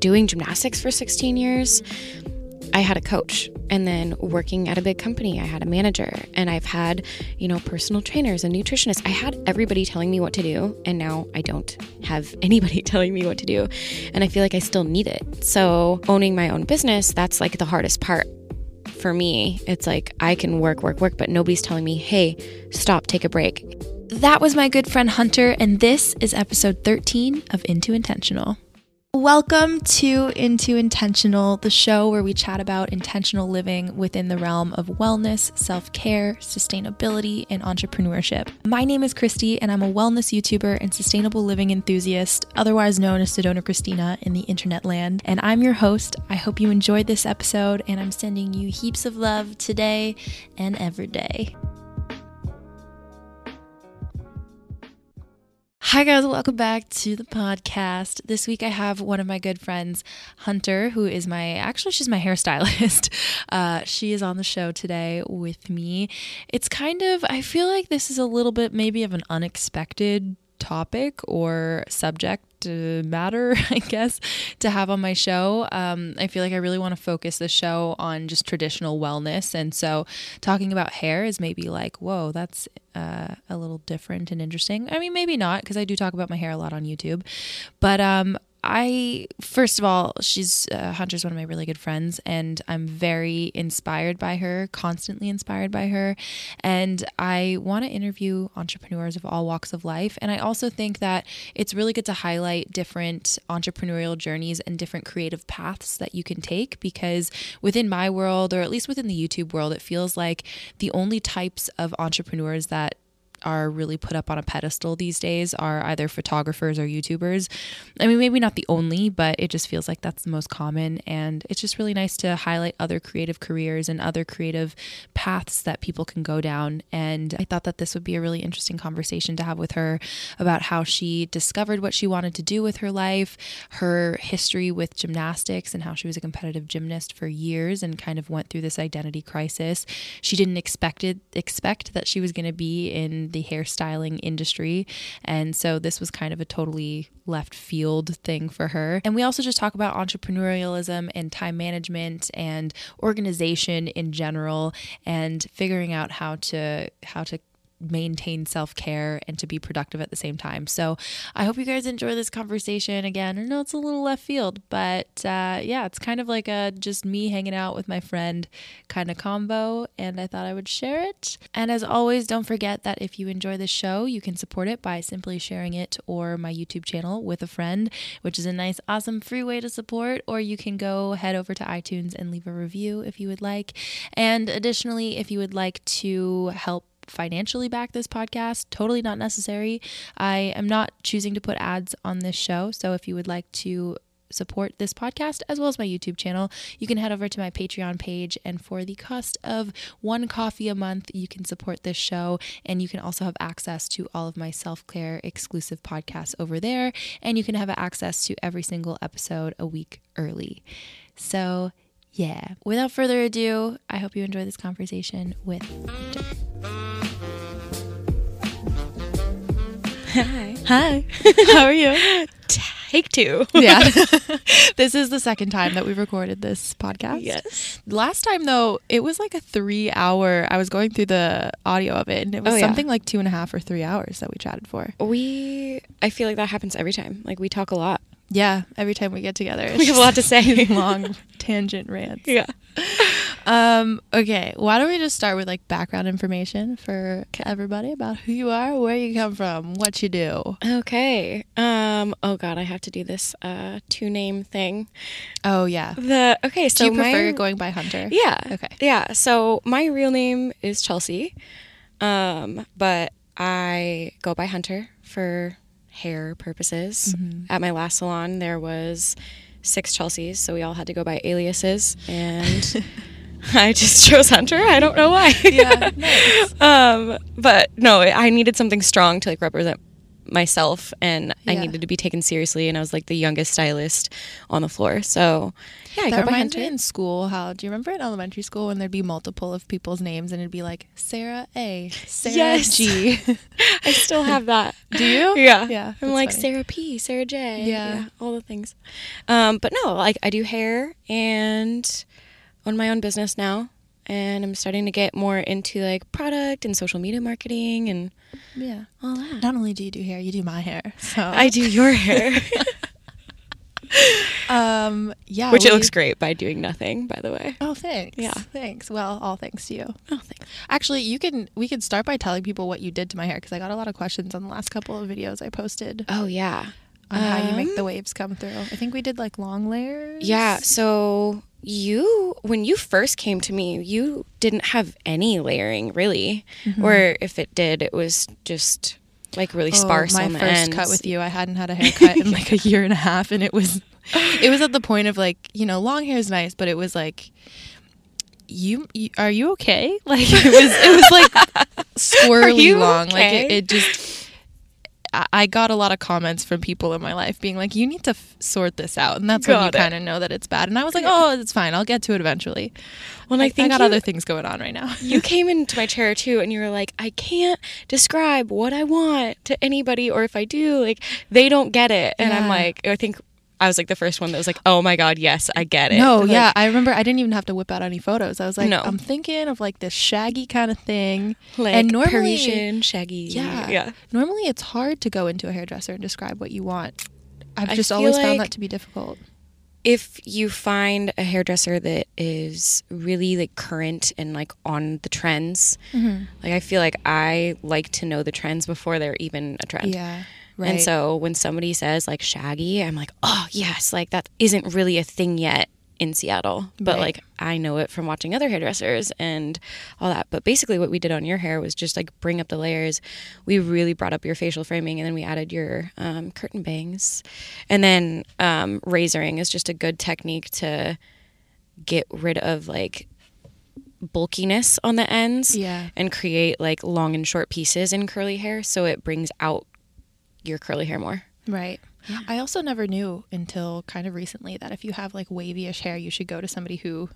doing gymnastics for 16 years, I had a coach. And then working at a big company, I had a manager. And I've had, you know, personal trainers and nutritionists. I had everybody telling me what to do. And now I don't have anybody telling me what to do. And I feel like I still need it. So owning my own business, that's like the hardest part for me. It's like I can work, work, work, but nobody's telling me, hey, stop, take a break. That was my good friend Hunter, and this is episode 13 of Into Intentional. Welcome to Into Intentional, the show where we chat about intentional living within the realm of wellness, self care, sustainability, and entrepreneurship. My name is Christy, and I'm a wellness YouTuber and sustainable living enthusiast, otherwise known as Sedona Christina in the internet land. And I'm your host. I hope you enjoyed this episode, and I'm sending you heaps of love today and every day. Hi, guys, welcome back to the podcast. This week I have one of my good friends, Hunter, who is my actually, she's my hairstylist. Uh, she is on the show today with me. It's kind of, I feel like this is a little bit maybe of an unexpected topic or subject matter, I guess, to have on my show. Um, I feel like I really want to focus the show on just traditional wellness. And so talking about hair is maybe like, whoa, that's uh, a little different and interesting. I mean, maybe not, because I do talk about my hair a lot on YouTube. But um, I first of all, she's uh, Hunter's one of my really good friends, and I'm very inspired by her, constantly inspired by her, and I want to interview entrepreneurs of all walks of life. And I also think that it's really good to highlight different entrepreneurial journeys and different creative paths that you can take because within my world, or at least within the YouTube world, it feels like the only types of entrepreneurs that are really put up on a pedestal these days are either photographers or YouTubers. I mean, maybe not the only, but it just feels like that's the most common. And it's just really nice to highlight other creative careers and other creative paths that people can go down. And I thought that this would be a really interesting conversation to have with her about how she discovered what she wanted to do with her life, her history with gymnastics, and how she was a competitive gymnast for years and kind of went through this identity crisis. She didn't expect it, expect that she was going to be in the hairstyling industry. And so this was kind of a totally left field thing for her. And we also just talk about entrepreneurialism and time management and organization in general and figuring out how to how to maintain self care and to be productive at the same time. So I hope you guys enjoy this conversation. Again, I know it's a little left field, but uh, yeah, it's kind of like a just me hanging out with my friend kind of combo, and I thought I would share it. And as always, don't forget that if you enjoy the show, you can support it by simply sharing it or my YouTube channel with a friend, which is a nice, awesome free way to support. Or you can go head over to iTunes and leave a review if you would like. And additionally, if you would like to help financially back this podcast, totally not necessary. I am not choosing to put ads on this show. So if you would like to support this podcast as well as my YouTube channel, you can head over to my Patreon page. And for the cost of one coffee a month, you can support this show. And you can also have access to all of my self care exclusive podcasts over there. And you can have access to every single episode a week early. So, yeah, without further ado, I hope you enjoy this conversation with. Hi. Hi. How are you? Take two. yeah. this is the second time that we've recorded this podcast. Yes. Last time though, it was like a three hour I was going through the audio of it and it was Oh, yeah. something like two and a half or three hours that we chatted for. We, I feel like that happens every time. Like we talk a lot. Yeah. Every time we get together. We have a lot to say. long tangent rants. Yeah. Um, okay. Why don't we just start with like background information for everybody about who you are, where you come from, what you do. Okay. Um. Oh God, I have to do this uh two name thing. Oh yeah. The okay. So do you prefer my, going by Hunter? Yeah. Okay. Yeah. So my real name is Chelsea, um, but I go by Hunter for hair purposes. Mm-hmm. At my last salon, there was six Chelseas, so we all had to go by aliases, and I just chose Hunter. I don't know why. Yeah, nice. um, but no, I needed something strong to like represent myself and I needed to be taken seriously and I was like the youngest stylist on the floor. So yeah, I that go by reminds me in school how do you remember in elementary school when there'd be multiple of people's names and it'd be like Sarah A, Sarah Yes. G. I still have that. do you? Yeah. Yeah. I'm like funny. Sarah P, Sarah J. Yeah. all the things. Um, but no, like I do hair and own my own business now. And I'm starting to get more into like product and social media marketing and Yeah. all that. Not only do you do hair, you do my hair. So I do your hair, um yeah. which it looks great by doing nothing, by the way. Oh, thanks. Yeah. Thanks. Well, all thanks to you. Oh, thanks. Actually, you can we could start by telling people what you did to my hair because I got a lot of questions on the last couple of videos I posted Oh yeah. on how you make Um, the waves come through. I think we did like long layers. Yeah. So you, when you first came to me, you didn't have any layering really, Mm-hmm. or if it did, it was just like really Oh, sparse my first ends. cut with you, I hadn't had a haircut in like a year and a half, and it was, it was at the point of like, you know, long hair is nice, but it was like, you, you are you okay? Like it was, it was like squirrely long. Like it, it just. I- I got a lot of comments from people in my life being like, "You need to f- sort this out," and that's when you kind of know that it's bad. And I was like, "Oh, it's fine. I'll get to it eventually." Well, I I, think got you- other things going on right now. you came into my chair too and you were like i can't describe what i want to anybody or if i do like they don't get it and i'm like i think i was like the first one that was like oh my god yes i get it No, Like, yeah, I remember I didn't even have to whip out any photos. I was like, No. I'm thinking of like this shaggy kind of thing. like and normally, Parisian, shaggy yeah, yeah Normally, it's hard to go into a hairdresser and describe what you want. I've just always found that to be difficult. if you find a hairdresser that is really like current and like on the trends Mm-hmm. like i feel like i like to know the trends before they're even a trend Yeah, right. And so when somebody says like shaggy, I'm like, oh yes, like that isn't really a thing yet in Seattle, but Right. like I know it from watching other hairdressers and all that. But basically, what we did on your hair was just like bring up the layers. We really brought up your facial framing, and then we added your um, curtain bangs, and then um, razoring is just a good technique to get rid of like bulkiness on the ends Yeah. and create like long and short pieces in curly hair so it brings out your curly hair more. Right. I also never knew until kind of recently that if you have like wavy-ish hair, you should go to somebody who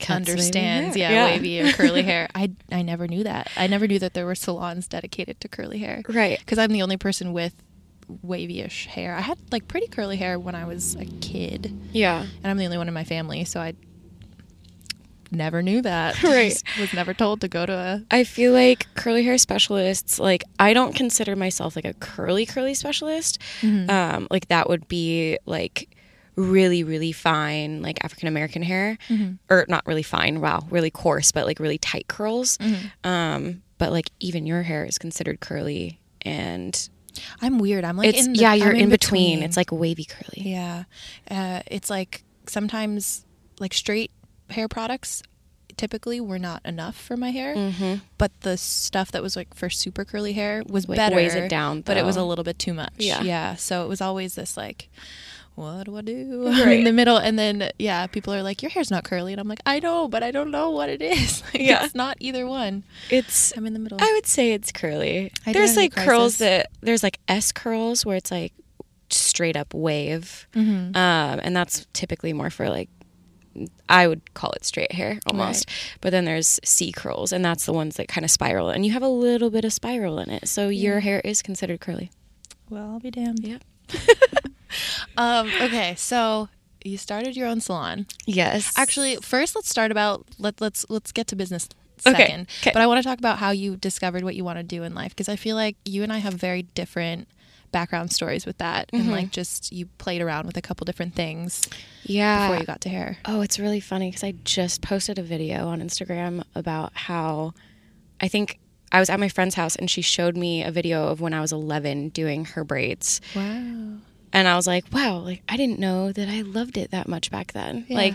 Cuts understands, yeah, Yeah. wavy or curly hair. I I never knew that. I never knew that there were salons dedicated to curly hair. Right. Because I'm the only person with wavy-ish hair. I had like pretty curly hair when I was a kid, Yeah. and I'm the only one in my family, so I never knew that. Right. Was never told to go to a. I feel like curly hair specialists, like I don't consider myself like a curly curly specialist. Um, like that would be like really really fine like African American hair, or not really fine. Wow, really coarse, but like really tight curls. Um, but like even your hair is considered curly, and I'm weird. I'm like the- yeah, you're I'm in between. It's like wavy curly. Yeah. Uh, it's like sometimes like straight hair products typically were not enough for my hair, Mm-hmm. but the stuff that was like for super curly hair was Like, better. weighs it down, but it was a little bit too much. Yeah. Yeah. So it was always this like, what do I do Right. in the middle? And then yeah, people are like, your hair's not curly, and I'm like, I know, but I don't know what it is. Like, Yeah. It's not either one. It's I'm in the middle. I would say it's curly. I there's like curls that there's like S curls where it's like straight up wave, Mhm. um, and that's typically more for like I would call it straight hair almost. But then there's C curls, and that's the ones that kind of spiral, and you have a little bit of spiral in it, so your hair is considered curly. Well, I'll be damned. Yep. Um, okay, so you started your own salon. Yes. Actually, first let's start about let let's let's get to business Okay, second. okay. But I want to talk about how you discovered what you want to do in life because I feel like you and I have very different background stories with that and Mm-hmm. like just you played around with a couple different things yeah. before you got to hair. Oh, it's really funny because I just posted a video on Instagram about how I think I was at my friend's house and she showed me a video of when I was 11 doing her braids. Wow. And I was like, wow, like I didn't know that I loved it that much back then. Yeah. Like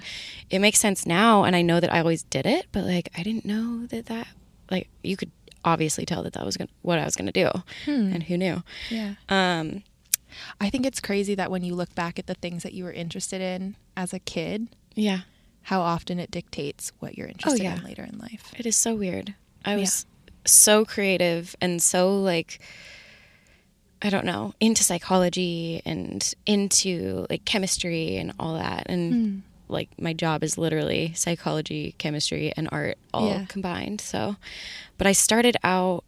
it makes sense now and I know that I always did it, but like I didn't know that that like you could obviously tell that that was gonna, what I was going to do. Hmm. And who knew? Yeah. Um I think it's crazy that when you look back at the things that you were interested in as a kid, yeah. how often it dictates what you're interested Oh, yeah. in later in life. It is so weird. I Yeah. was so creative and so like I don't know, into psychology and into like chemistry and all that. And Mm. Like my job is literally psychology, chemistry, and art all Yeah. combined. So, but I started out,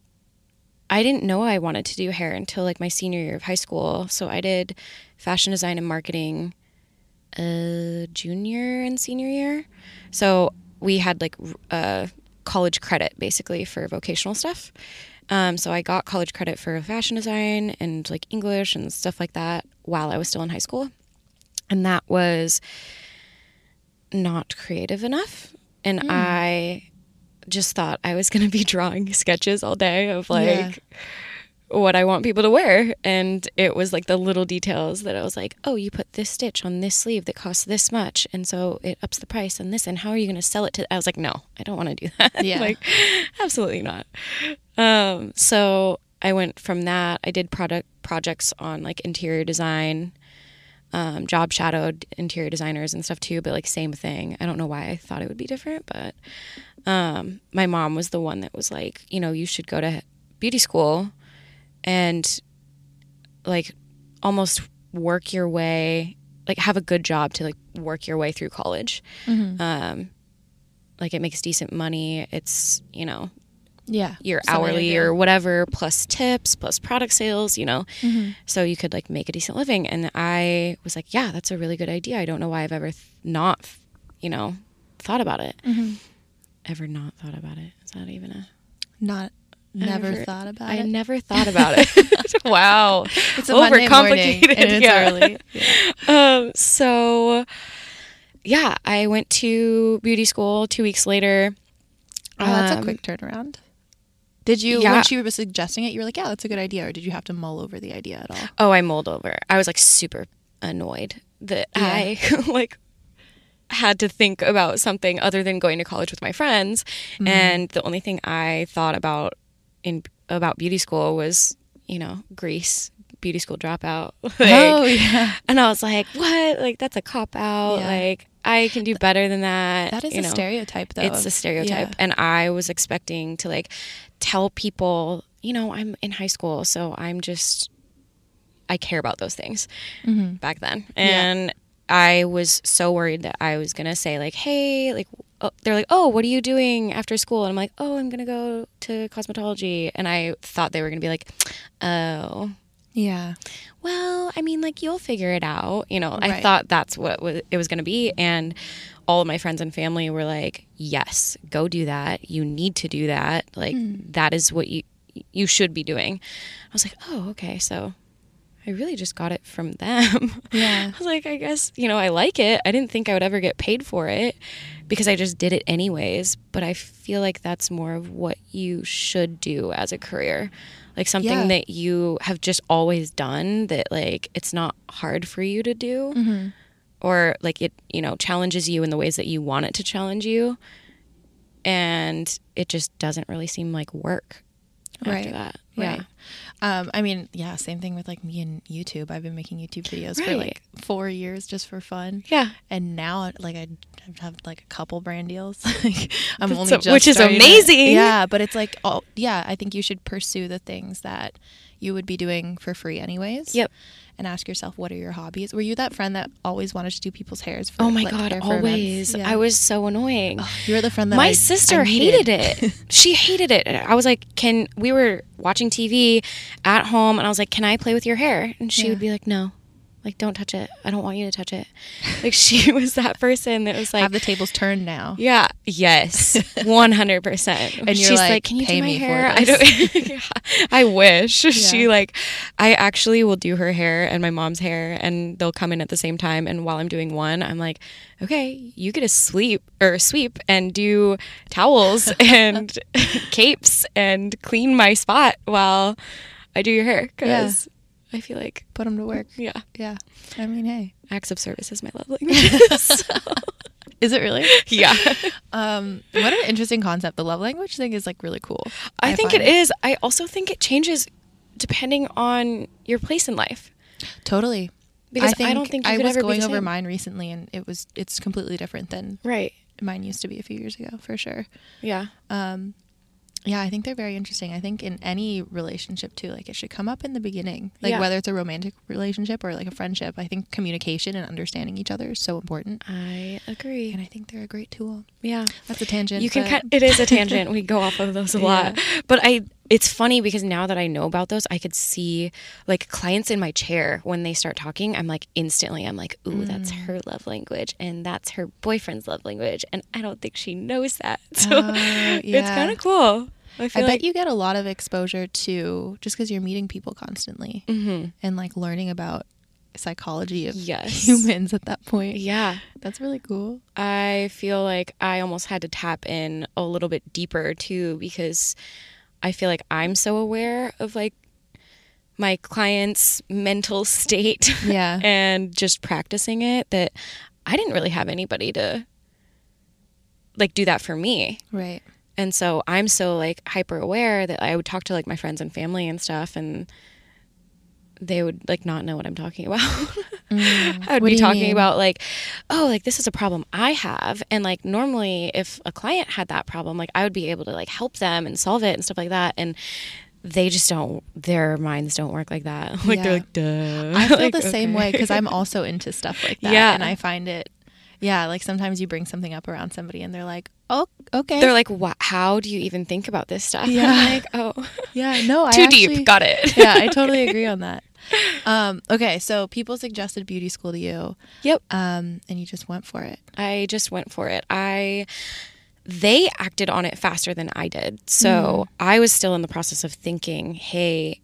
I didn't know I wanted to do hair until like my senior year of high school. So I did fashion design and marketing uh, junior and senior year. So we had like uh, college credit basically for vocational stuff. Um, so I got college credit for fashion design and like English and stuff like that while I was still in high school. And that was not creative enough. And I just thought I was going to be drawing sketches all day of like Yeah. what I want people to wear. And it was like the little details that I was like, oh, you put this stitch on this sleeve that costs this much. And so it ups the price and this. And how are you going to sell it to? I was like, no, I don't want to do that. Yeah. like, absolutely not. Um, so I went from that. I did product projects on like interior design, um, job shadowed interior designers and stuff too, but like same thing. I don't know why I thought it would be different, but um, my mom was the one that was like, you know, you should go to beauty school and like almost work your way, like have a good job to like work your way through college. Mm-hmm. Um, like it makes decent money. It's, you know, Yeah. your Something hourly or whatever plus tips plus product sales you know Mhm. so you could like make a decent living and i was like yeah that's a really good idea i don't know why i've ever th- not you know thought about it Mhm. ever not thought about it is that even a Not never Never- thought about i it. I never thought about it wow It's a Overcomplicated, and it's yeah. early. Yeah. um so yeah i went to beauty school two weeks later Oh, that's a Um, quick turnaround. Did you yeah. when she was suggesting it, you were like, "Yeah, that's a good idea," or did you have to mull over the idea at all? Oh, I mulled over. I was like super annoyed that Yeah. I like had to think about something other than going to college with my friends. Mm-hmm. And the only thing I thought about in about beauty school was, you know, Grease, beauty school dropout. Like, oh yeah, And I was like, what? Like that's a cop out. Yeah. Like I can do better than that. that is you a know? stereotype though. It's a stereotype. yeah. And I was expecting to like tell people, you know, I'm in high school, so I'm just, I care about those things Mhm. back then. Yeah. And I was so worried that I was going to say, like, hey, like, oh, they're like, oh, what are you doing after school? And I'm like, oh, I'm going to go to cosmetology. And I thought they were going to be like, oh, Yeah. well, I mean, like you'll figure it out. You know, I thought that's what it was going to be, and all of my friends and family were like, "Yes, go do that. You need to do that. Like that is what you you should be doing." I was like, "Oh, okay." So I really just got it from them. Yeah. I was like, I guess you know, I like it. I didn't think I would ever get paid for it because I just did it anyways. But I feel like that's more of what you should do as a career. Like something Yeah. that you have just always done that like it's not hard for you to do Mm-hmm. Or like it, you know, challenges you in the ways that you want it to challenge you. And it just doesn't really seem like work after Right. that. Right. Yeah. Um, I mean, yeah, same thing with like me and YouTube. I've been making YouTube videos for like four years just for fun. Yeah. And now, like, I have had like a couple brand deals. like, I'm That's only so- just which is amazing. yeah, but it's like, oh, yeah, I think you should pursue the things that you would be doing for free anyways. Yep. And ask yourself, what are your hobbies? Were you that friend that always wanted to do people's hairs? For, Oh my like, god, hair for events? always. Yeah. I was so annoying. Oh, you were the friend that my I- sister I hated it. she hated it. And I was like, "Can we were watching TV at home and I was like, "Can I play with your hair?" And she Yeah. would be like, "No." Like, "Don't touch it. I don't want you to touch it." Like she was that person that was like have the tables turned now. yeah, yes, one hundred percent. And you're she's like, like, "Can you "Pay do my me for hair?" I don't. Yeah, I wish she like. I actually will do her hair and my mom's hair, and they'll come in at the same time. And while I'm doing one, I'm like, "Okay, you get to sleep or sweep and do towels and capes and clean my spot while I do your hair because I feel like Put them to work. yeah, Yeah. I mean, hey. acts of service is my love language. So, Is it really? yeah. Um, what an interesting concept. The love language thing is like really cool. I, think it find. is. I also think it changes depending on your place in life. Totally. Because I, I don't think you I could was ever going over mine recently, and it was it's completely different than Right. mine used to be a few years ago, for sure. Yeah. Um, Yeah, I think they're very interesting. I think in any relationship too, like it should come up in the beginning. Like Yeah. whether it's a romantic relationship or like a friendship, I think communication and understanding each other is so important. I agree. And I think they're a great tool. Yeah. That's a tangent. You can kind it is a tangent. we go off of those a lot. But I it's funny because now that I know about those, I could see like clients in my chair when they start talking, I'm like instantly I'm like, "Ooh, that's Mm. her love language and that's her boyfriend's love language." And I don't think she knows that. So Oh, it's kind of cool. I I bet like you get a lot of exposure to just because you're meeting people constantly Mhm. and like learning about psychology of Yes. humans at that point. Yeah. That's really cool. I feel like I almost had to tap in a little bit deeper too because I feel like I'm so aware of like my client's mental state Yeah. and just practicing it that I didn't really have anybody to like do that for me. right. And so I'm so like hyper aware that I would talk to like my friends and family and stuff and they would like not know what I'm talking about. Mm. I would be talking mean? about like, oh, like this is a problem I have. And like normally if a client had that problem, like I would be able to like help them and solve it and stuff like that. And they just don't their minds don't work like that. Like Yeah. they're like, duh. I feel Like, the same okay. way because I'm also into stuff like that. Yeah. And I find it, yeah, like sometimes you bring something up around somebody and they're like, oh, okay. They're like, "Wha- how do you even think about this stuff? Yeah. I'm like, oh, yeah, no, I too actually- deep. Got it. yeah, I totally agree on that. Um, okay, so people suggested beauty school to you, Yep. um, and you just went for it. I just went for it. I they acted on it faster than I did. So I was still in the process of thinking, hey,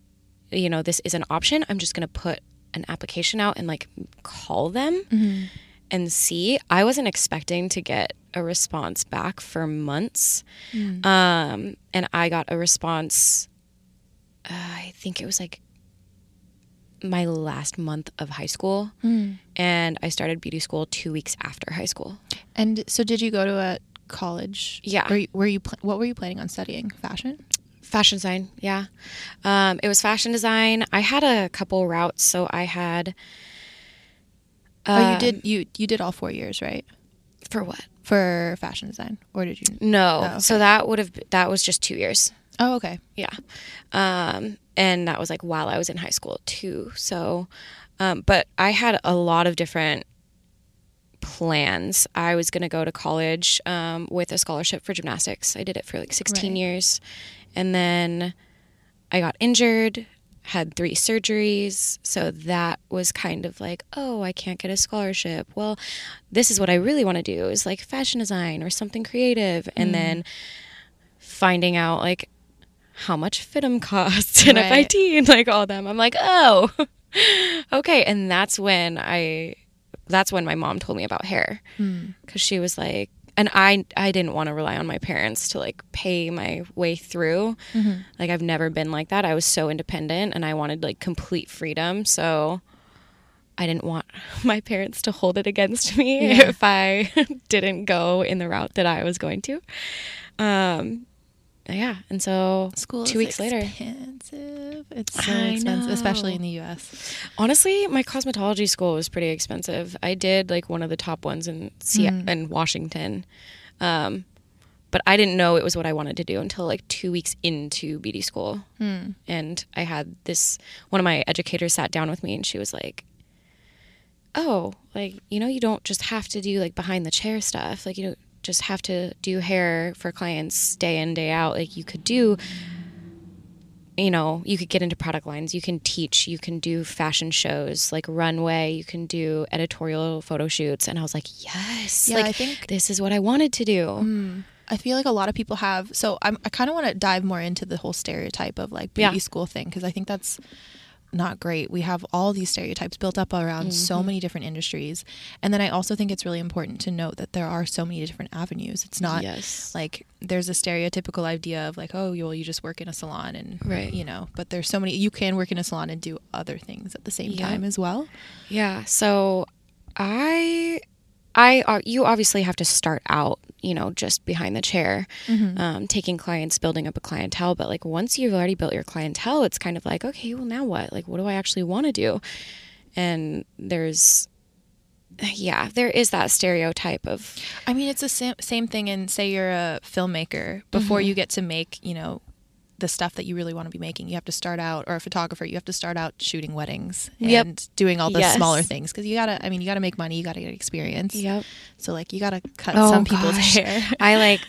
you know, this is an option. I'm just going to put an application out and like call them and see. I wasn't expecting to get a response back for months. Um, and I got a response, uh, I think it was like my last month of high school. And I started beauty school two weeks after high school. And so, did you go to a college? Yeah. Were you, were you pl- what were you planning on studying? Fashion. Fashion design, yeah. Um, it was fashion design. I had a couple routes, so I had. oh, you um, did you you did all four years, right? for what? For fashion design, or did you? No, Oh, okay. so that would have that was just two years. Oh, okay. Yeah, um, and that was like while I was in high school too. So, um, but I had a lot of different plans. I was going to go to college um, with a scholarship for gymnastics. I did it for like 16 Right. years. And then I got injured, had three surgeries. So that was kind of like, oh, I can't get a scholarship. Well, this is what I really want to do is like fashion design or something creative. And then finding out like how much FIDM costs and Right. FIT and like all them. I'm like, oh, okay. And that's when I, that's when my mom told me about hair because she was like, and I, I didn't want to rely on my parents to like pay my way through. Like I've never been like that. I was so independent and I wanted like complete freedom. So I didn't want my parents to hold it against me Yeah. if I didn't go in the route that I was going to. Um, yeah, and so School two weeks later, expensive. It's so I expensive, especially in the U.S. honestly, my cosmetology school was pretty expensive. I did like one of the top ones in Se- Mm. in Washington, um, but I didn't know it was what I wanted to do until like two weeks into beauty school. Hmm. And I had this one of my educators sat down with me, and she was like, "Oh, like you know, you don't just have to do like behind the chair stuff. Like you don't just have to do hair for clients day in day out. Like you could do." you know, you could get into product lines, you can teach, you can do fashion shows like runway, you can do editorial photo shoots. And I was like, yes, Yeah, like I think- this is what I wanted to do. Mm. I feel like a lot of people have. So I'm, I kind of want to dive more into the whole stereotype of like beauty Yeah. school thing because I think that's not great. We have all these stereotypes built up around so Mm-hmm. many different industries, and then I also think it's really important to note that there are so many different avenues. It's not Yes. like there's a stereotypical idea of like oh well you just work in a salon and Right. you know but there's so many you can work in a salon and do other things at the same Yep. time as well. Yeah. So I, I, uh, you obviously have to start out, you know, just behind the chair, um, taking clients, building up a clientele. But like once you've already built your clientele, it's kind of like, okay, well, now what? Like, what do I actually want to do? And there's yeah, there is that stereotype of I mean, it's the same same thing in say you're a filmmaker. Before Mm-hmm. you get to make, you know, the stuff that you really want to be making, you have to start out, or a photographer, you have to start out shooting weddings Yep. and doing all the Yes. smaller things because you gotta. I mean, you gotta make money, you gotta get experience. Yep. So like, you gotta cut Oh, some people's gosh. hair. I like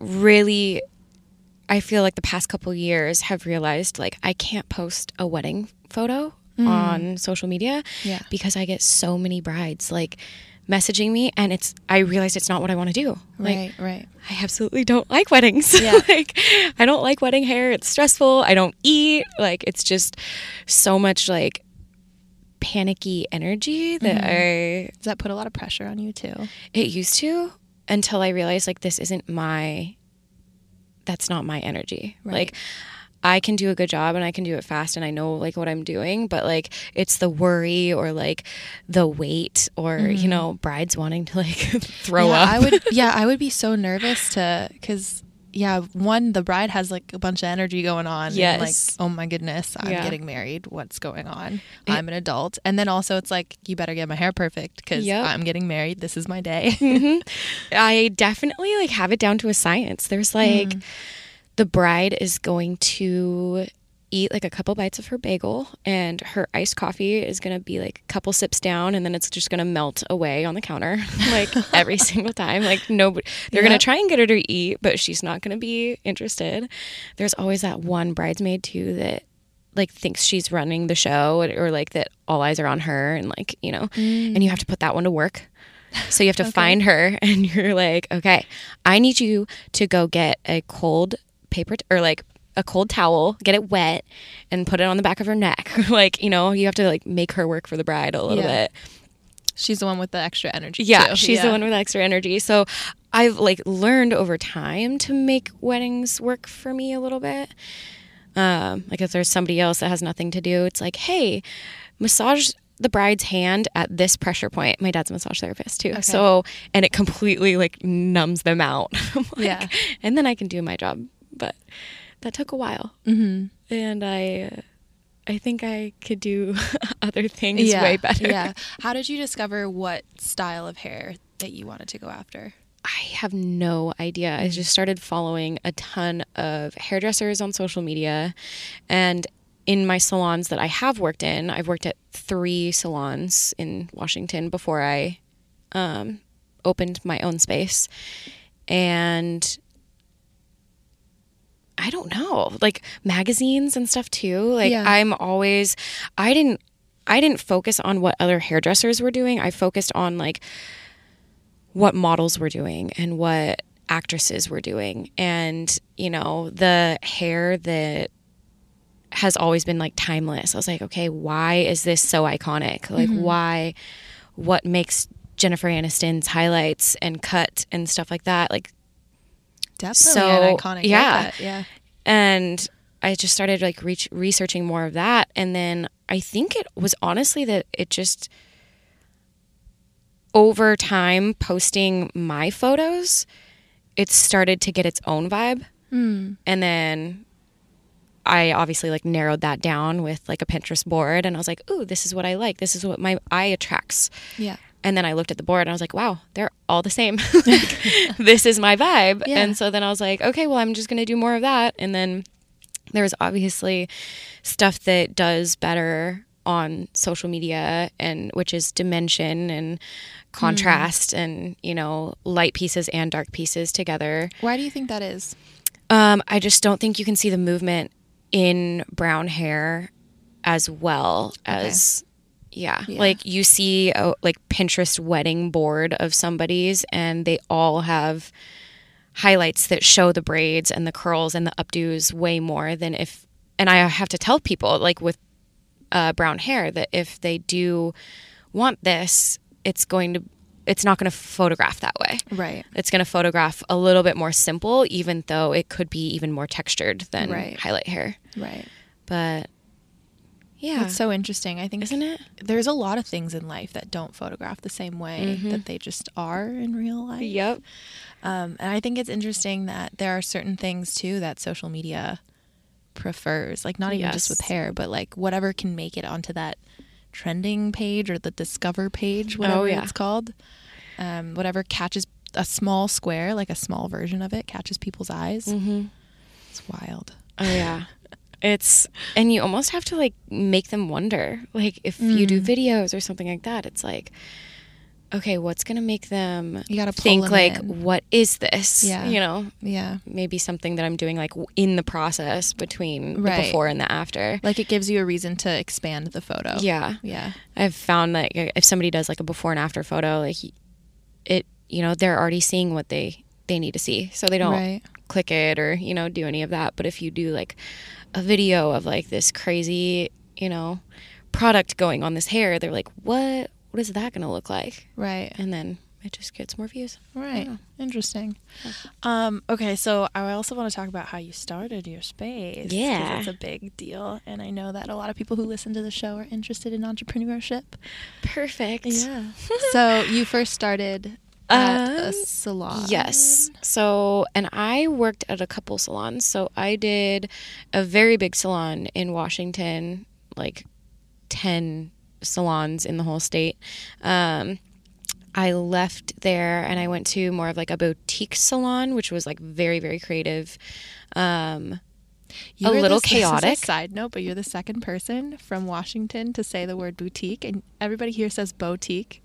really I feel like the past couple years have realized like I can't post a wedding photo mm. on social media Yeah. because I get so many brides like messaging me and it's I realized it's not what I want to do. Like Right. Right. I absolutely don't like weddings. Yeah. like I don't like wedding hair. It's stressful. I don't eat. Like it's just so much like panicky energy that mm-hmm. I Does that put a lot of pressure on you too? it used to until I realized like this isn't my that's not my energy. Right. Like I can do a good job and I can do it fast and I know like what I'm doing, but like it's the worry or like the weight or you know brides wanting to like throw yeah, up. I would. Yeah, I would be so nervous to because. Yeah, one the bride has like a bunch of energy going on. and, Yes. like, oh my goodness, I'm Yeah. getting married. What's going on? I'm an adult, and then also it's like you better get my hair perfect because Yep. I'm getting married. This is my day. I definitely like have it down to a science. There's like Mm. The bride is going to eat like a couple bites of her bagel and her iced coffee is going to be like a couple sips down and then it's just going to melt away on the counter like every single time. Like nobody they're going to try and get her to eat but she's not going to be interested. There's always that one bridesmaid too that like thinks she's running the show or, or like that all eyes are on her and like you know and you mm. have to put that one to work. So you have to find her and you're like, okay, I need you to go get a cold paper t- or like a cold towel, get it wet and put it on the back of her neck. like, you know, you have to like make her work for the bride a little Yeah. bit. She's the one with the extra energy. Yeah, too. she's the one with extra energy. So I've like learned over time to make weddings work for me a little bit. Um, like if there's somebody else that has nothing to do, it's like, hey, massage the bride's hand at this pressure point. My dad's a massage therapist too. So and it completely like numbs them out. Like- Yeah. And then I can do my job. But that took a while. Mm-hmm. And I I think I could do other things yeah. way better. Yeah. How did you discover what style of hair that you wanted to go after? I have no idea. I just started following a ton of hairdressers on social media. And in my salons that I have worked in, I've worked at three salons in Washington before I um, opened my own space. And I don't know, like magazines and stuff too. Like Yeah. I'm always, I didn't, I didn't focus on what other hairdressers were doing. I focused on like what models were doing and what actresses were doing and you know the hair that has always been like timeless i was like okay why is this so iconic like mm-hmm. why what makes jennifer aniston's highlights and cut and stuff like that like Definitely So, an iconic. yeah. haircut. Yeah. and i just started like reach, researching more of that and then i think it was honestly that it just over time posting my photos it started to get its own vibe hmm. and then i obviously like narrowed that down with like a pinterest board and i was like ooh this is what i like this is what my eye attracts Yeah. And then I looked at the board and I was like, wow, they're all the same. Like, this is my vibe. Yeah. And so then I was like, okay, well, I'm just going to do more of that. And then there's obviously stuff that does better on social media and which is dimension and contrast and you know light pieces and dark pieces together Why do you think that is? um, I just don't think you can see the movement in brown hair as well as yeah. Yeah. Like you see a like Pinterest wedding board of somebody's and they all have highlights that show the braids and the curls and the updos way more than if and I have to tell people like with uh, brown hair that if they do want this, it's going to it's not going to photograph that way Right. it's going to photograph a little bit more simple, even though it could be even more textured than Right. highlight hair. Right. But yeah, That's so interesting. I think isn't it? there's a lot of things in life that don't photograph the same way that they just are in real life. Yep. Um, and I think it's interesting that there are certain things too that social media prefers, like not even just with hair, but like whatever can make it onto that trending page or the discover page, whatever Oh, yeah. it's called. Um, whatever catches a small square, like a small version of it, catches people's eyes. Mm-hmm. It's wild. Oh yeah. It's and you almost have to like make them wonder. Like if you do Mm. videos or something like that, it's like okay, what's going to make them You gotta think like in. what is this? Yeah. You know, Yeah. maybe something that I'm doing like in the process between Right. the before and the after. Like it gives you a reason to expand the photo. Yeah. Yeah. I've found that if somebody does like a before and after photo, like it, you know, they're already seeing what they they need to see, so they don't Right. Click it or you know do any of that. But if you do like a video of like this crazy, you know, product going on this hair, they're like, what? What is that going to look like? Right. And then it just gets more views. Right. Yeah. Interesting. Um, okay, so I also want to talk about how you started your space. Yeah. It's a big deal. And I know that a lot of people who listen to the show are interested in entrepreneurship. Perfect. Yeah. so you first started at a Um, salon. Yes. So, and I worked at a couple salons. So I did a very big salon in Washington, like 10 salons in the whole state. Um, I left there and I went to more of like a boutique salon, which was like very, very creative. Um, You a little the- chaotic. side note, but you're the second person from Washington to say the word boutique, and everybody here says boutique.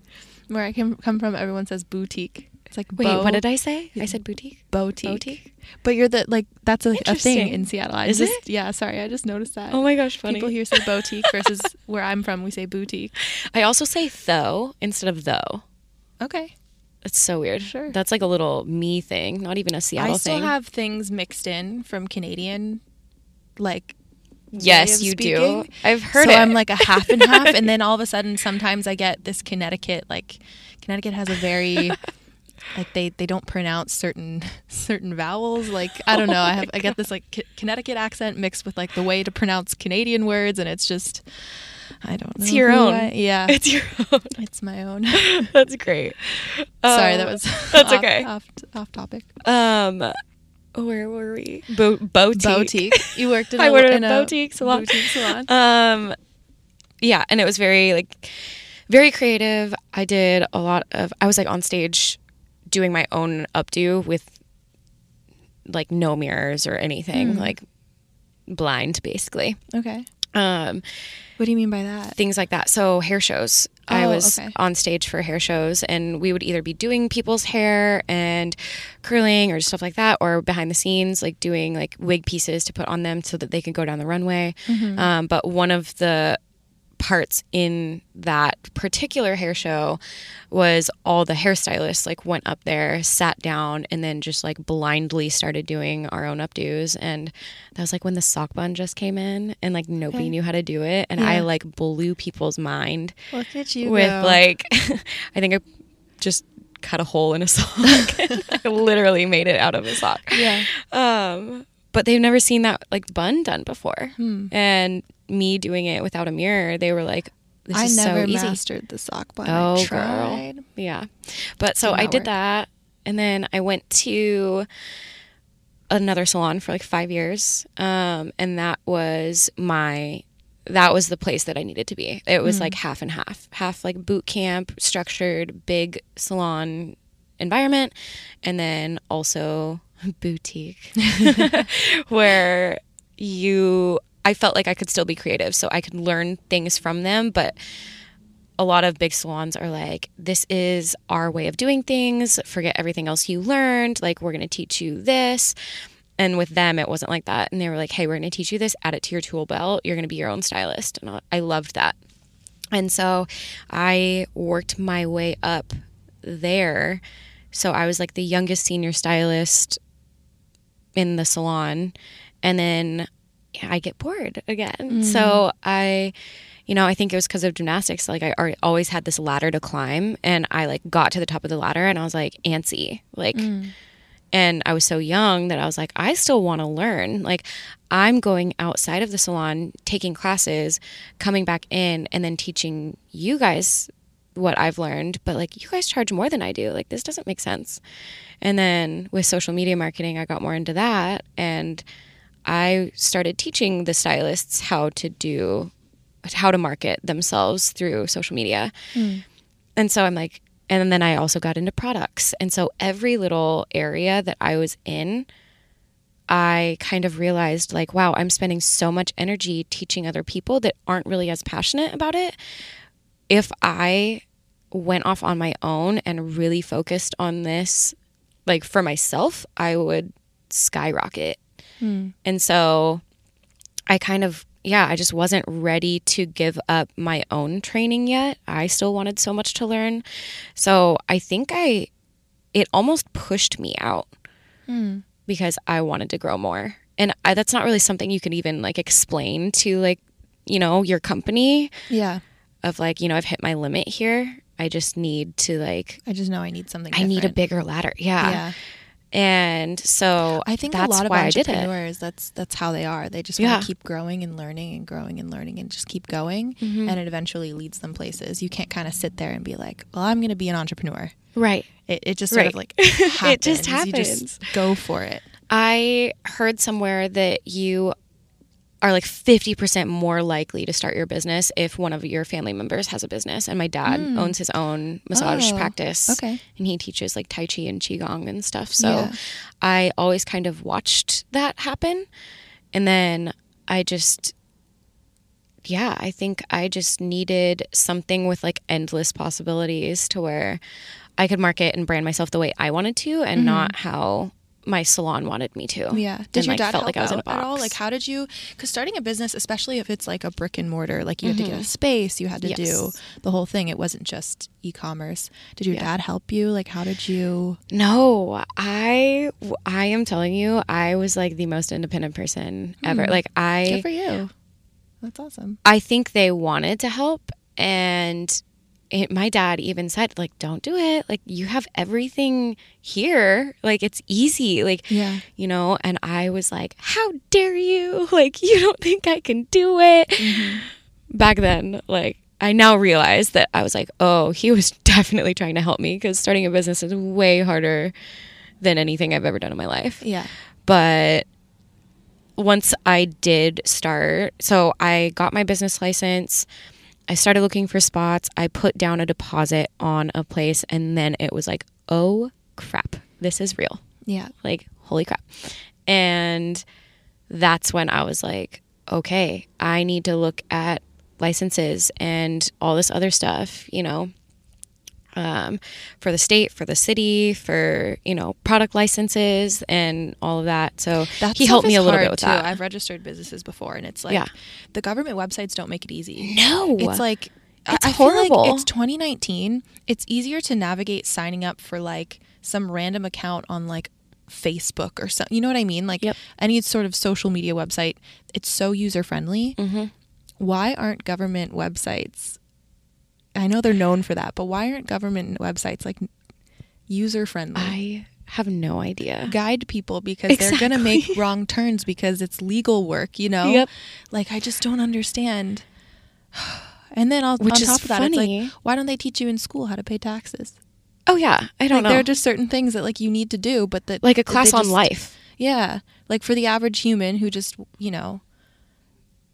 Where I come come from, everyone says boutique. It's like wait, what did I say? I said boutique. boutique. Boutique? But you're the like that's a, a thing in Seattle. I Is just it? yeah, sorry, I just noticed that. Oh my gosh, funny. People here say boutique versus where I'm from, we say boutique. I also say though instead of though. Okay. It's so weird. Sure. That's like a little me thing, not even a Seattle thing. I still thing. have things mixed in from Canadian, like. Way yes, of you speaking. do. I've heard so it. I'm like a half and half, and then all of a sudden, sometimes I get this Connecticut. Like Connecticut has a very, like they they don't pronounce certain certain vowels. Like I don't know. I have I get this like C- Connecticut accent mixed with like the way to pronounce Canadian words, and it's just I don't know. It's your own. I- yeah, it's your own. it's my own. That's great. Sorry, Um, that was that's off- okay. Off off topic. Um, where were we? Bo- boutique. Boutique. You worked in I a, worked at in a boutique salon. Boutique salon. Um, yeah, and it was very like very creative. I did a lot of. I was like on stage doing my own updo with like no mirrors or anything, Hmm. like blind basically. Okay. Um, What do you mean by that? things like that. So hair shows. I Oh, was okay. on stage for hair shows, and we would either be doing people's hair and curling or stuff like that, or behind the scenes, like doing like wig pieces to put on them so that they could go down the runway. Mm-hmm. Um, but one of the parts in that particular hair show was all the hairstylists like went up there sat down and then just like blindly started doing our own updos and that was like when the sock bun just came in and like nobody Okay. knew how to do it and i like blew people's mind Look at you with go. like i think i just cut a hole in a sock i literally made it out of a sock yeah. um, but they've never seen that like bun done before. Hmm. And me doing it without a mirror, they were like, "This I is never so easy." mastered the sock bun. Oh, I girl. tried. Yeah, but so I did work. that, and then I went to another salon for like five years, um, and that was my. That was the place that I needed to be. It was like half and half, half like boot camp, structured, big salon environment, and then also boutique where you I felt like I could still be creative so I could learn things from them but a lot of big salons are like this is our way of doing things. Forget everything else you learned. Like we're going to teach you this. And with them it wasn't like that and they were like hey we're going to teach you this. Add it to your tool belt. You're going to be your own stylist. And I- loved that. And so I worked my way up there. So I was like the youngest senior stylist in the salon. And then I get bored again. Mm-hmm. So I, you know, I think it was because of gymnastics. Like I always had this ladder to climb. And I like got to the top of the ladder and I was like antsy. Like, mm. and I was so young that I was like, I still want to learn. Like, I'm going outside of the salon, taking classes, coming back in, and then teaching you guys what I've learned. But like, you guys charge more than I do. Like, this doesn't make sense. And then with social media marketing, I got more into that. And I started teaching the stylists how to do how to market themselves through social media. Hmm. And so I'm like, and then I also got into products. And so every little area that I was in, I kind of realized like, wow, I'm spending so much energy teaching other people that aren't really as passionate about it. If I went off on my own and really focused on this, like for myself, I would skyrocket. Hmm. And so I kind of, yeah, I just wasn't ready to give up my own training yet. I still wanted so much to learn. So I think I, it almost pushed me out Hmm. because I wanted to grow more. And I, that's not really something you can even like explain to like, you know, your company Yeah. of like, you know, I've hit my limit here. I just need to like, I just know I need something. I need a bigger ladder. Yeah. Yeah. And so I think that's a lot of why I did it. entrepreneurs that's that's how they are. They just want to keep growing and learning and growing and learning and just keep going Mm-hmm. and it eventually leads them places. You can't kind of sit there and be like, "Well, I'm going to be an entrepreneur." Right. It, it just sort of like happens. It just You happens. just go for it. I heard somewhere that you are like 50% more likely to start your business if one of your family members has a business. And my dad hmm. owns his own massage. Oh, practice. okay. And he teaches like Tai Chi and Qigong and stuff. So Yeah. I always kind of watched that happen. And then I just, yeah, I think I just needed something with like endless possibilities to where I could market and brand myself the way I wanted to and mm-hmm. not how my salon wanted me to. Mm-hmm. Yeah. Did And, your like, dad felt help like I was in a out at all? Like, how did you? Because starting a business, especially if it's like a brick and mortar, like you had to get a space, you had to do Mm-hmm. The whole thing. It wasn't just e-commerce. Did your Yeah. dad help you? Like, how did you? No, I I am telling you, I was like the most independent person ever. Like Hmm. Good I for you. That's awesome. I think they wanted to help and it, my dad even said like don't do it. Like you have everything here. Like it's easy. Like Yeah. you know, and I was like, "How dare you? Like you don't think I can do it?" Mm-hmm. Back then, like I now realize that I was like, "Oh, he was definitely trying to help me because starting a business is way harder than anything I've ever done in my life." Yeah. but once I did start, so I got my business license. I started looking for spots. I put down a deposit on a place, and then it was like, oh crap, this is real. Yeah. Like, holy crap. And that's when I was like, okay, I need to look at licenses and all this other stuff, you know, um, for the state, for the city, for, you know, product licenses and all of that. So That he helped me a little bit with too. that. I've registered businesses before, and it's like Yeah. the government websites don't make it easy. no. It's like I- It's I feel like horrible. it's 2019. It's easier to navigate signing up for like some random account on like Facebook or something. You know what I mean? Like Yep. any sort of social media website. It's so user friendly. Mm-hmm. Why aren't government websites? I know they're known for that, but why aren't government websites like user friendly? I have no idea. guide people because they're going to make wrong turns because it's legal work, you know? Yep. Like, I just don't understand. And then I'll, Which on top of that, it's like, why don't they teach you in school how to pay taxes? Oh yeah, I don't like, there are just certain things that like you need to do, but that like a class on just- life. Yeah, like for the average human who just you know,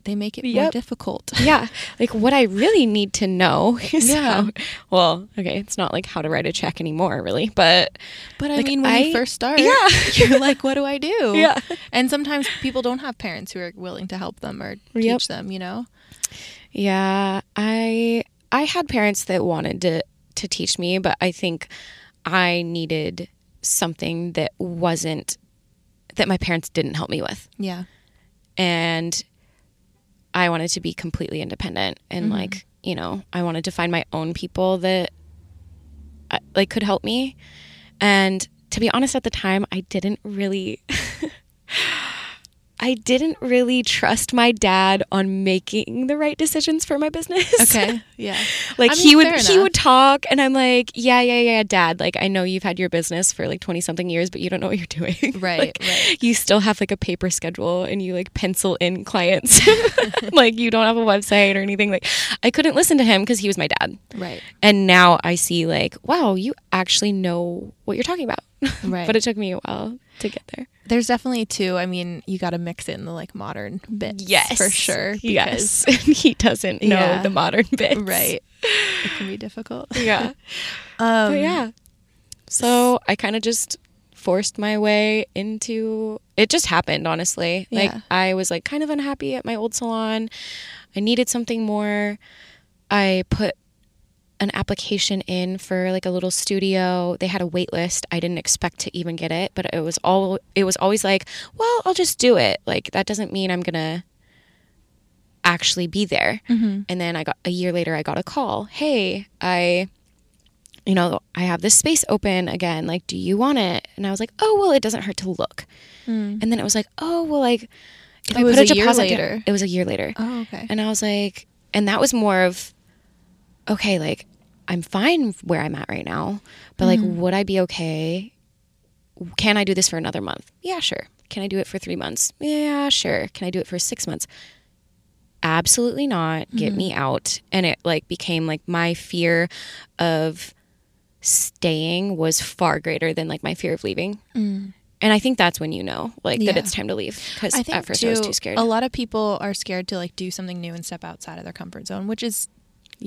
they make it more difficult. yeah like what i really need to know is Yeah. how, well okay it's not like how to write a check anymore really but But I Like, mean, when I- you first start, Yeah. you're like, what do I do? Yeah. And sometimes people don't have parents who are willing to help them or teach Yep. them. You know. yeah i i had parents that wanted to to teach me but i think i needed something that wasn't that my parents didn't help me with Yeah. and I wanted to be completely independent and Mm-hmm. like you know I wanted to find my own people that uh, like could help me and to be honest at the time I didn't really I didn't really trust my dad on making the right decisions for my business Okay. Yeah. like I mean, he would he would talk and I'm like yeah yeah yeah dad like I know you've had your business for like 20 something years but you don't know what you're doing Right, Like, right. you still have like a paper schedule and you like pencil in clients like you don't have a website or anything like I couldn't listen to him because he was my dad Right. and now I see like wow you actually know what you're talking about Right. but it took me a while to get there. There's definitely two. I mean, you got to mix in the like modern bits. Yes. For sure. Yes. he doesn't know Yeah. the modern bits. Right. It can be difficult. Yeah. Um, but yeah. So I kind of just forced my way into it just happened honestly like Yeah. i was like kind of unhappy at my old salon i needed something more i put an application in for like a little studio they had a wait list i didn't expect to even get it but it was all it was always like well i'll just do it like that doesn't mean i'm gonna actually be there mm-hmm. and then i got a year later i got a call hey i you know, I have this space open again. Like, do you want it? And I was like, oh, well, it doesn't hurt to look. Mm. And then it was like, oh, well, like, if oh, It I was put a a deposit later. it was a year later. Oh, okay. And I was like, and that was more of, okay, like, I'm fine where I'm at right now, but like, Mm-hmm. would I be okay? Can I do this for another month? Yeah, sure. Can I do it for three months? Yeah, sure. Can I do it for six months? Absolutely not. Get Mm-hmm. me out. And it like became like my fear of staying was far greater than like my fear of leaving. And I think that's when you know like that Mm. It's time to leave because I think at first too, I was too scared. A lot of people are scared to like do something new and step outside of their comfort zone, which is